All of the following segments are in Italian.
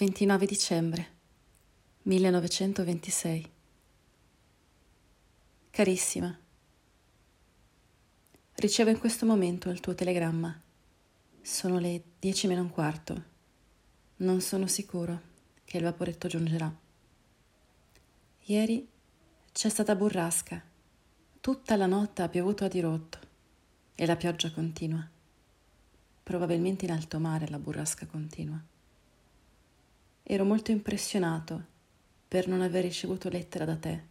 29 dicembre 1926 Carissima, ricevo in questo momento il tuo telegramma. Sono le dieci meno un quarto. Non sono sicuro che il vaporetto giungerà. Ieri c'è stata burrasca. Tutta la notte ha piovuto a dirotto e la pioggia continua. Probabilmente in alto mare la burrasca continua. Ero molto impressionato per non aver ricevuto lettera da te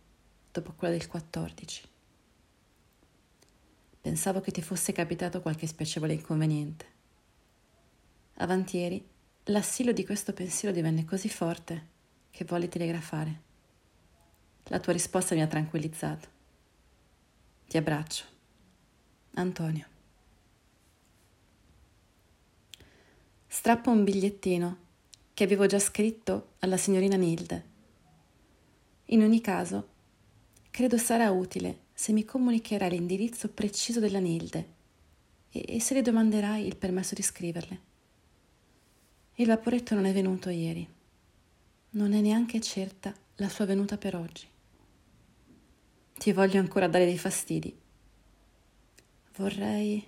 dopo quella del 14. Pensavo che ti fosse capitato qualche spiacevole inconveniente. Avantieri, l'assillo di questo pensiero divenne così forte che volli telegrafare. La tua risposta mi ha tranquillizzato. Ti abbraccio. Antonio. Strappo un bigliettino che avevo già scritto alla signorina Nilde. In ogni caso, Credo sarà utile se mi comunicherai l'indirizzo preciso della Nilde e, e se le domanderai il permesso di scriverle. Il vaporetto non è venuto ieri. Non è neanche certa la sua venuta per oggi. Ti voglio ancora dare dei fastidi. Vorrei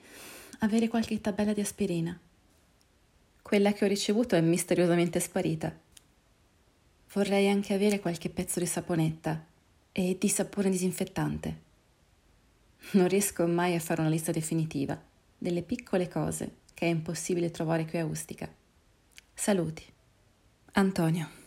avere qualche tabella di aspirina. Quella che ho ricevuto è misteriosamente sparita. Vorrei anche avere qualche pezzo di saponetta e di sapore disinfettante. Non riesco mai a fare una lista definitiva delle piccole cose che è impossibile trovare qui a Ustica. Saluti. Antonio.